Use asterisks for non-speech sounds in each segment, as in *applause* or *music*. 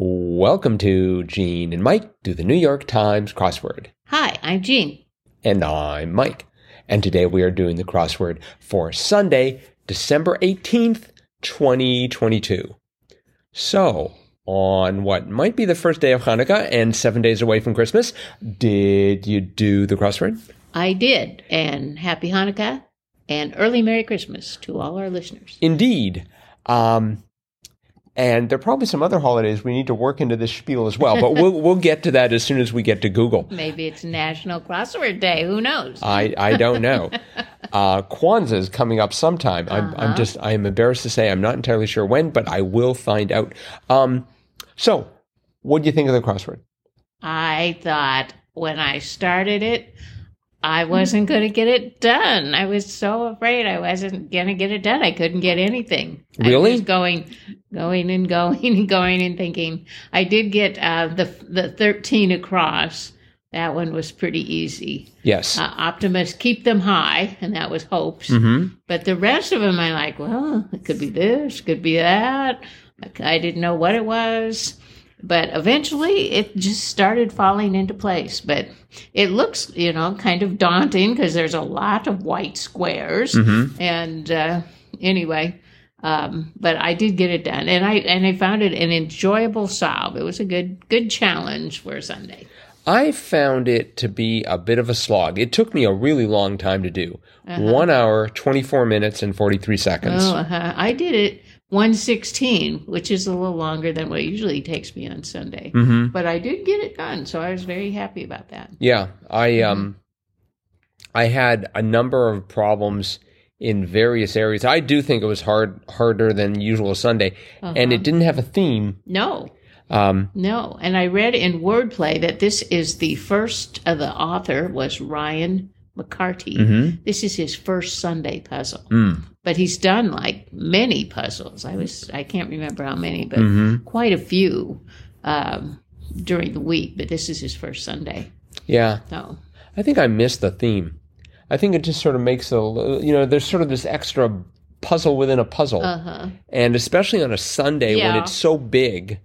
Welcome to Gene and Mike do the New York Times crossword. Hi, I'm Jean. And I'm Mike. And today we are doing the crossword for Sunday, December 18th, 2022. So, on what might be the first day of Hanukkah and seven days away from Christmas, did you do the crossword? I did. And happy Hanukkah and early Merry Christmas to all our listeners. Indeed. Um, and there are probably some other holidays we need to work into this spiel as well, but we'll we'll get to that as soon as we get to Google. *laughs* Maybe it's National Crossword Day. Who knows? I, I don't know. *laughs* Uh, Kwanzaa is coming up sometime. I'm, I'm just I'm embarrassed to say I'm not entirely sure when, but I will find out. Um, so, what do you think of the crossword? I thought when I started it, I wasn't going to get it done. I was so afraid I wasn't going to get it done. I couldn't get anything. Really? I was going, going and going and going and thinking. I did get uh, the the thirteen across. That one was pretty easy. Yes. Uh, Optimus, keep them high, and that was hopes. mm-hmm. But the rest of them, I like. Well, it could be this, could be that. I didn't know what it was, but eventually it just started falling into place. But it looks, you know, kind of daunting because there's a lot of white squares. Mm-hmm. And uh, anyway, um, but I did get it done, and I and I found it an enjoyable solve. It was a good good challenge for a Sunday. I found it to be a bit of a slog. It took me a really long time to do. One hour, 24 minutes, and 43 seconds. Oh, uh-huh. I did it 116, which is a little longer than what usually takes me on Sunday. Mm-hmm. But I did get it done, so I was very happy about that. Yeah, I um, I had a number of problems in various areas. I do think it was hard, harder than usual Sunday, and it didn't have a theme. No, Um, no. And I read in Wordplay that this is the first, uh, the author was Ryan McCarty. This is his first Sunday puzzle. mm, But he's done like many puzzles. I was, I can't remember how many, but mhm. quite a few um, during the week. But this is his first Sunday. yeah. So, I think I missed the theme. I think it just sort of makes a you know there's sort of this extra puzzle within a puzzle, uh huh. and especially on a Sunday when it's so big.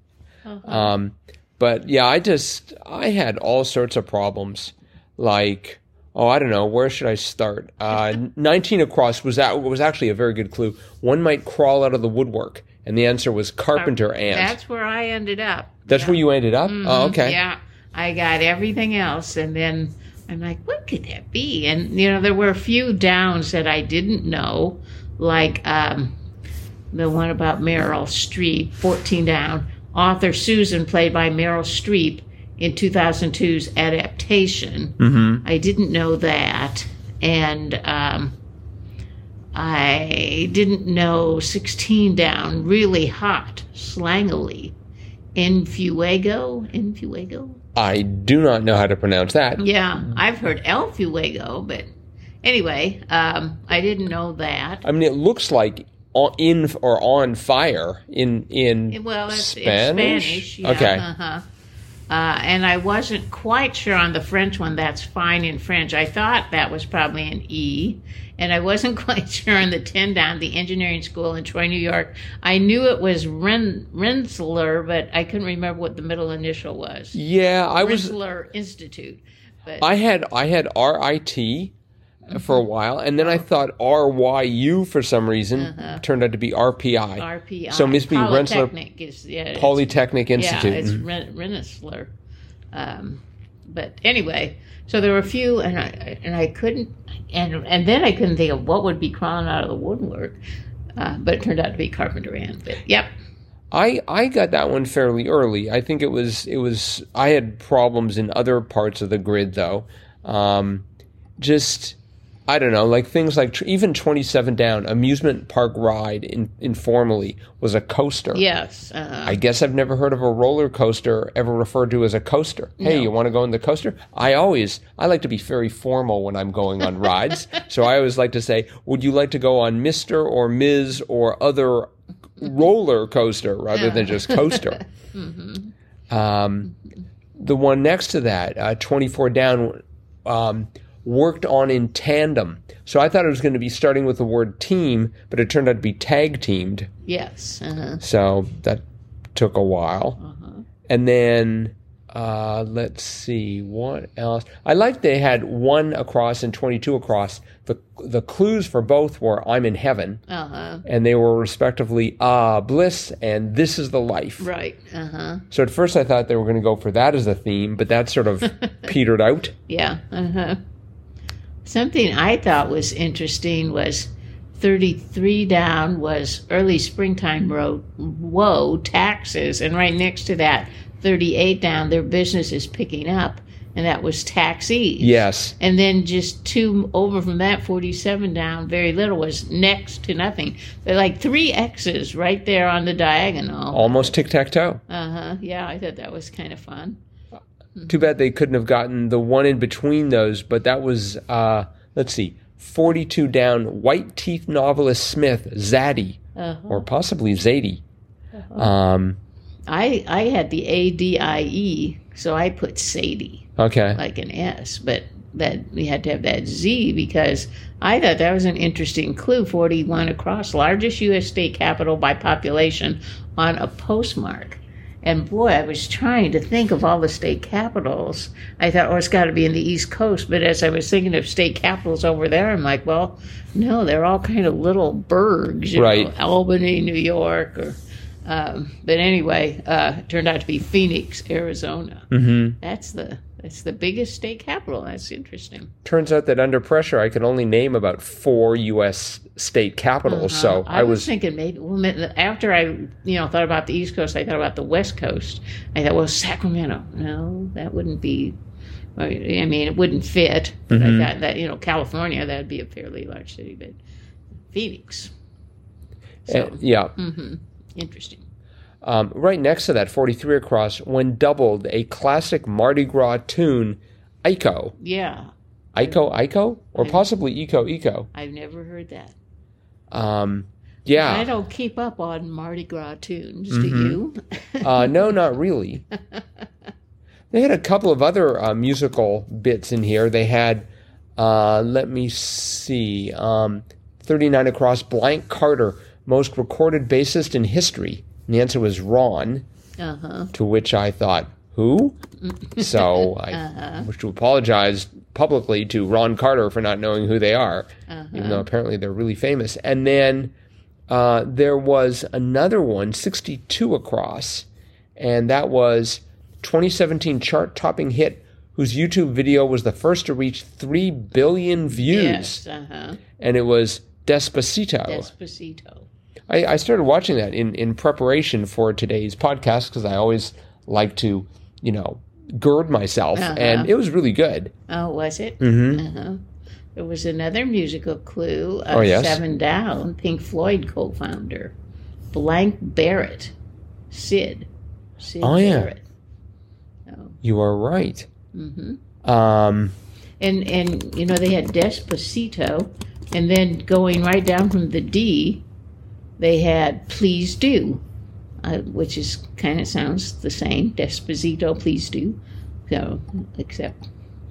Uh-huh. Um, but yeah, I just I had all sorts of problems, like oh I don't know where should I start. Uh, *laughs* Nineteen across was that was actually a very good clue. One might crawl out of the woodwork, and the answer was carpenter ant. That's where I ended up. That's where you ended up. Oh, okay. Yeah, I got everything else, and then I'm like, what could that be? And you know, there were a few downs that I didn't know, like um, the one about Meryl Streep, 14 down. Author Susan, played by Meryl Streep in 2002's adaptation. Mm-hmm. I didn't know that, and um, I didn't know 16 down, really hot, slangily. Infuego? Infuego? I do not know how to pronounce that. Yeah, I've heard El Fuego, but anyway, um, I didn't know that. I mean, it looks like on, in or on fire in in Well, it's Spanish. It's Spanish yeah, Okay. Uh-huh. Uh, and I wasn't quite sure on the French one. That's fine in French. I thought that was probably an E. And I wasn't *laughs* quite sure on the 10 down, the engineering school in Troy, New York. I knew it was Ren, Rensselaer, but I couldn't remember what the middle initial was. Yeah, I was. Rensselaer Institute. But I had I had R I T for a while, and then I thought R Y U for some reason turned out to be R P I. RPI. So it must be Rensselaer Polytechnic is, yeah, it's- Polytechnic Institute. Yeah, it's. Rensselaer. Um, but anyway, so there were a few, and I and I couldn't, and and then I couldn't think of what would be crawling out of the woodwork. Uh, but it turned out to be carpenter ant. But yep, I I got that one fairly early. I think it was it was I had problems in other parts of the grid though. Um, just I don't know, like things like tr- even twenty seven down amusement park ride in, informally was a coaster. yes, uh, I guess I've never heard of a roller coaster ever referred to as a coaster. Hey, No. you want to go in the coaster? I always I like to be very formal when I'm going on rides. *laughs* so I always like to say, "Would you like to go on Mister or Ms. or other roller coaster rather than just coaster?" *laughs* um, the one next to that, uh, 24 down, um, worked on in tandem. So I thought it was going to be starting with the word team, but it turned out to be tag teamed. yes, uh-huh. So that took a while. Uh-huh. and then uh, let's see what else. I like they had one across and twenty two across. The the clues for both were "I'm in heaven," Uh huh. and they were respectively "Ah bliss" and "This is the life." Right. Uh huh. So at first I thought they were going to go for that as a theme, but that sort of *laughs* petered out. Yeah. Uh huh. Something I thought was interesting was 33 down was early springtime road. Whoa, taxes. And right next to that, 38 down, their business is picking up. And that was taxis. Yes. And then just two over from that, 47 down, very little was next to nothing. They're like three X's right there on the diagonal. Almost tic tac toe. Uh huh. Yeah, I thought that was kind of fun. Too bad they couldn't have gotten the one in between those, but that was, uh, let's see, 42 down, White Teeth novelist Smith, Zaddy, Uh-huh. or possibly Zadie. Um, I I had the A D I E, so I put Sadie okay. like an S, but that we had to have that Z because I thought that was an interesting clue. Forty-one across, largest U.S. state capital by population on a postmark. And boy, I was trying to think of all the state capitals. I thought, oh, it's got to be in the East Coast. But as I was thinking of state capitals over there, I'm like, well, no, they're all kind of little burgs, you Right. know, Albany, New York, or. Um, but anyway, uh, it turned out to be Phoenix, Arizona. Mm-hmm. That's the that's the biggest state capital. That's interesting. Turns out that under pressure, I could only name about four U.S. state capitals. So Uh, I, I was, was, thinking maybe well, after I you know thought about the East Coast, I thought about the West Coast. I thought, well, Sacramento. No, that wouldn't be. I mean, it wouldn't fit. But Mm-hmm. I thought that you know California, that'd be a fairly large city, but Phoenix. So uh, yeah. hmm interesting. Um, right next to that, 43 across, when doubled, a classic Mardi Gras tune, Iko. Yeah, Iko, Iko? Or possibly Eco, Eco. I've never heard that. Um, yeah. I don't keep up on Mardi Gras tunes. Mm-hmm. Do you? Uh, no, not really. *laughs* They had a couple of other uh, musical bits in here. They had, uh, let me see, um, 39 across, Blank Carter, most recorded bassist in history. And the answer was Ron. Uh huh. To which I thought, who? *laughs* so I wish to apologize publicly to Ron Carter for not knowing who they are, even though apparently they're really famous. And then uh, there was another one, 62 across, and that was 2017 chart topping hit whose YouTube video was the first to reach 3 billion views. Yes. Uh huh. And it was Despacito. Despacito. I, I started watching that in, in preparation for today's podcast because I always like to, you know, gird myself, Uh-huh. and it was really good. Oh, was it? Mm-hmm. Uh-huh. There was another musical clue. Uh, Oh, yes? Seven Down, Pink Floyd co-founder, Blank Barrett, Syd. Syd Oh, yeah. Barrett. Oh. You are right. hmm Um, And and you know they had Despacito, and then going right down from the D, they had Please Do, uh, which is kind of sounds the same. Despacito, Please Do. So except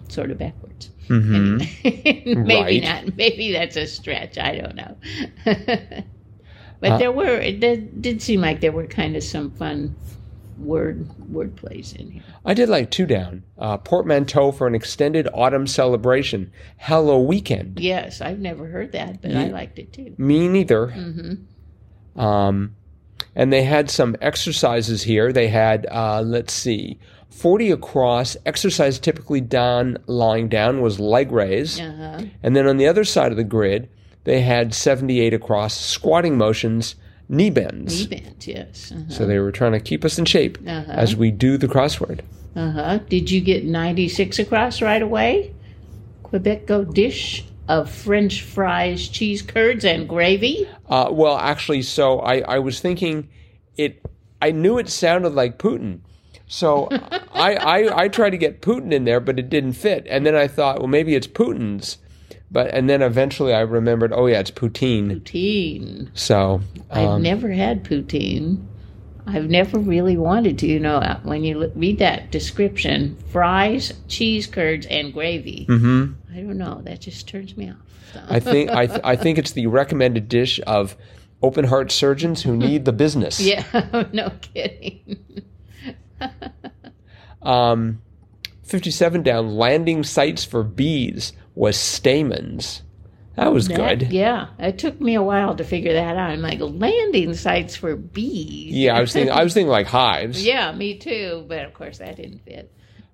sort of backwards. mhm. *laughs* maybe Right. not. Maybe that's a stretch. I don't know. *laughs* but Uh, there were. It did, seem like there were kind of some fun word word plays in here. I did like two down. Uh, portmanteau for an extended autumn celebration. Hello weekend. Yes, I've never heard that, but I liked it too. Me neither. hmm Um, and they had some exercises here. They had, uh, let's see, 40 across. Exercise typically done lying down was leg raise. Uh huh. And then on the other side of the grid, they had 78 across squatting motions, knee bends. Knee bend, yes. Uh So they were trying to keep us in shape huh. as we do the crossword. Uh huh. Did you get 96 across right away? Quebecois dish of French fries, cheese curds, and gravy. Uh, well, actually, so I, I was thinking it. I knew it sounded like Putin, so I, I I tried to get Putin in there, but it didn't fit. And then I thought, well, maybe it's Putin's, but and then eventually I remembered, oh yeah, it's poutine. Poutine. So I've um, never had poutine. I've never really wanted to. You know, uh, when you read that description, fries, cheese curds, and gravy. Mm-hmm. I don't know. That just turns me off. So. I think I th- I think it's the recommended dish of open heart surgeons who need the business. *laughs* yeah, *laughs* no kidding. *laughs* Um, 57 down, landing sites for bees was stamens. That was That- good. Yeah, it took me a while to figure that out. I'm like landing sites for bees. Yeah, I was thinking. I was thinking like hives. *laughs* yeah, me too. But of course, that didn't fit.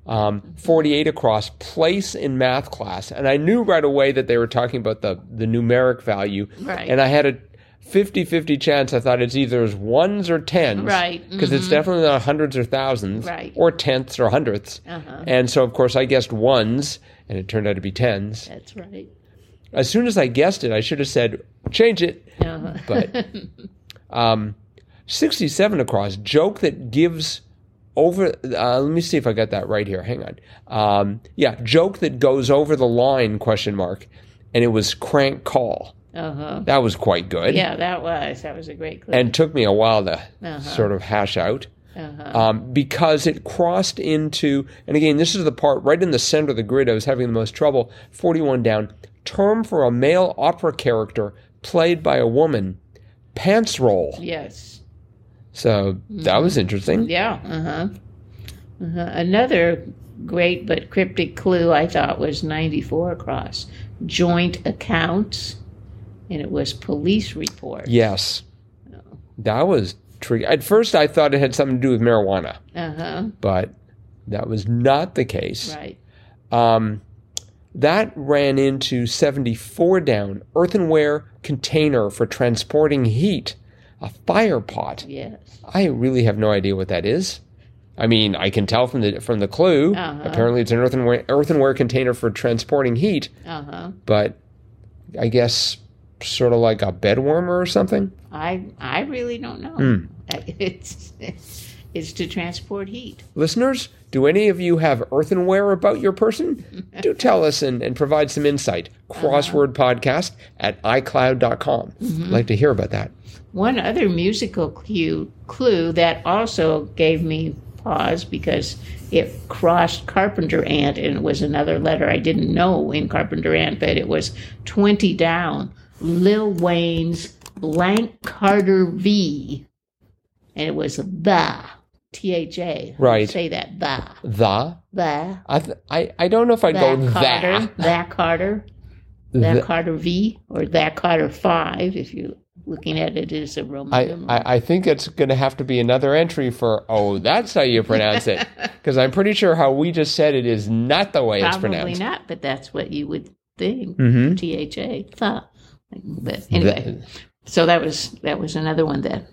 Um, 48 across place in math class, and I knew right away that they were talking about the the numeric value. Right. And I had a 50-50 chance. I thought it's either as ones or tens. Right, Because it's definitely not hundreds or thousands. Right. Or tenths or hundredths. Uh-huh. And so of course I guessed ones, and it turned out to be tens. That's right. As soon as I guessed it, I should have said change it. Uh-huh. But *laughs* um, 67 across, joke that gives over. Uh, let me see if I got that right here. Hang on. Um, yeah, joke that goes over the line? Question mark. And it was crank call. uh-huh. That was quite good. Yeah, that was that was a great clip. And took me a while to Uh-huh. sort of hash out. uh-huh. Um, because it crossed into, and again, this is the part right in the center of the grid I was having the most trouble. 41 down. Term for a male opera character played by a woman. Pants role. Yes. So that was interesting. Yeah. Uh huh. Uh-huh. Another great but cryptic clue I thought was 94 across joint accounts, and it was police report. Yes. That was tricky. At first, I thought it had something to do with marijuana, Uh huh. but that was not the case. Right. Um, that ran into 74 down earthenware container for transporting heat, a fire pot. Yes. I really have no idea what that is. I mean, I can tell from the from the clue. Uh-huh. Apparently, it's an earthenware earthenware container for transporting heat, Uh huh. but I guess sort of like a bed warmer or something. I I really don't know. Hmm. *laughs* It's it's to transport heat. Listeners, do any of you have earthenware about your person? *laughs* do tell us and, and provide some insight. Uh-huh. Crossword podcast at iCloud.com. I'd mm-hmm. like to hear about that. One other musical clue, clue that also gave me pause because it crossed Carpenter Ant and it was another letter I didn't know in Carpenter Ant, but it was 20 down. Lil Wayne's Blank Carter V. And it was the, T H A. Right. Say that, the, The? the. I, th- I, I don't know if I'd go That Carter, that. that Carter, that The- Carter V, or that Carter 5, if you're looking at it as a Roman I, numeral. I, I think it's going to have to be another entry for, oh, that's how you pronounce it. *laughs* Because I'm pretty sure how we just said it is not the way it's Probably pronounced. not, but that's what you would think. Mhm. T H A. Tha. But anyway, so that was that was another one that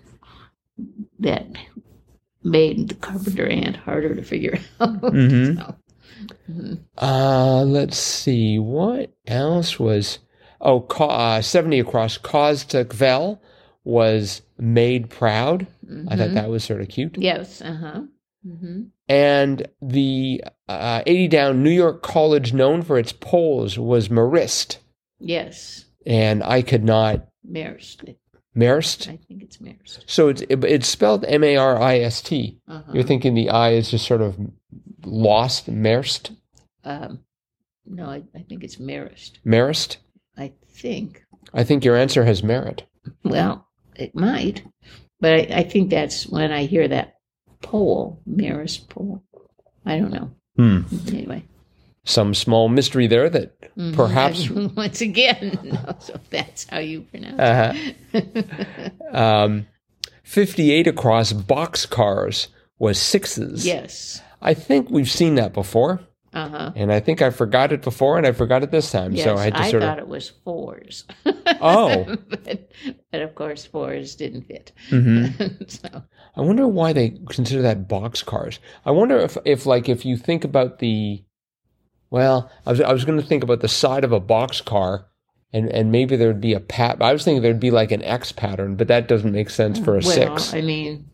that made the carpenter ant harder to figure *laughs* out. Mhm. So, Uh, let's see. What else was. Oh, ca- uh, 70 across. Cause to Kvell was made proud. I thought that was sort of cute. yes. Uh huh. hmm And the uh, 80 down New York college known for its polls was Marist. Yes. And I could not. Marist. Marist? I think it's Marist. So it's, it, it's spelled M A R I S T. Uh-huh. You're thinking the I is just sort of lost, Marist? Um, no, I, I think it's Marist. Marist? I think. I think your answer has merit. Well, it might, but I, I think that's when I hear that poll, Marist poll. I don't know. Hmm. Anyway, Some small mystery there that Mhm. perhaps. *laughs* once again, *laughs* no, so that's how you pronounce Uh-huh. it. *laughs* Um, 58 across boxcars was sixes. yes. I think we've seen that before, Uh huh. and I think I forgot it before, and I forgot it this time. Yes, so I had to I sort thought of. it was fours. Oh. but, but of course, fours didn't fit. Mhm. so, I wonder why they consider that boxcars. I wonder if, if like, if you think about the. Well, I was I was going to think about the side of a boxcar, and and maybe there would be a pat. I was thinking there'd be like an X pattern, but that doesn't make sense for a well, six. I mean,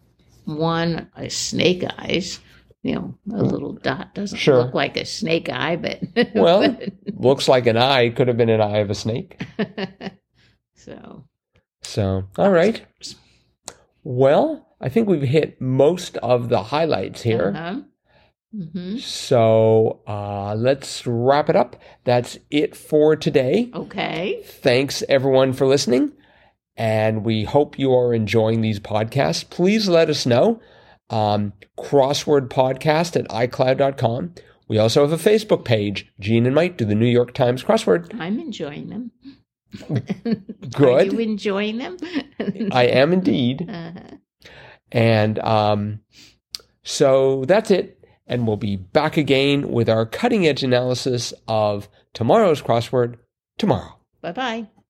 one a snake eyes. You know, a little dot doesn't Sure. look like a snake eye, but *laughs* Well, looks like an eye. Could have been an eye of a snake. *laughs* so So, all right. Well, I think we've hit most of the highlights here. Uh-huh. Hmm So, uh, let's wrap it up. That's it for today. Okay. Thanks everyone for listening. And we hope you are enjoying these podcasts. Please let us know. um, crossword podcast at iCloud.com. We also have a Facebook page, Gene and Mike do the New York Times crossword. I'm enjoying them. *laughs* Are Good. you enjoying them? *laughs* I am indeed. uh-huh. And um, so that's it. And we'll be back again with our cutting edge analysis of tomorrow's crossword tomorrow. Bye bye.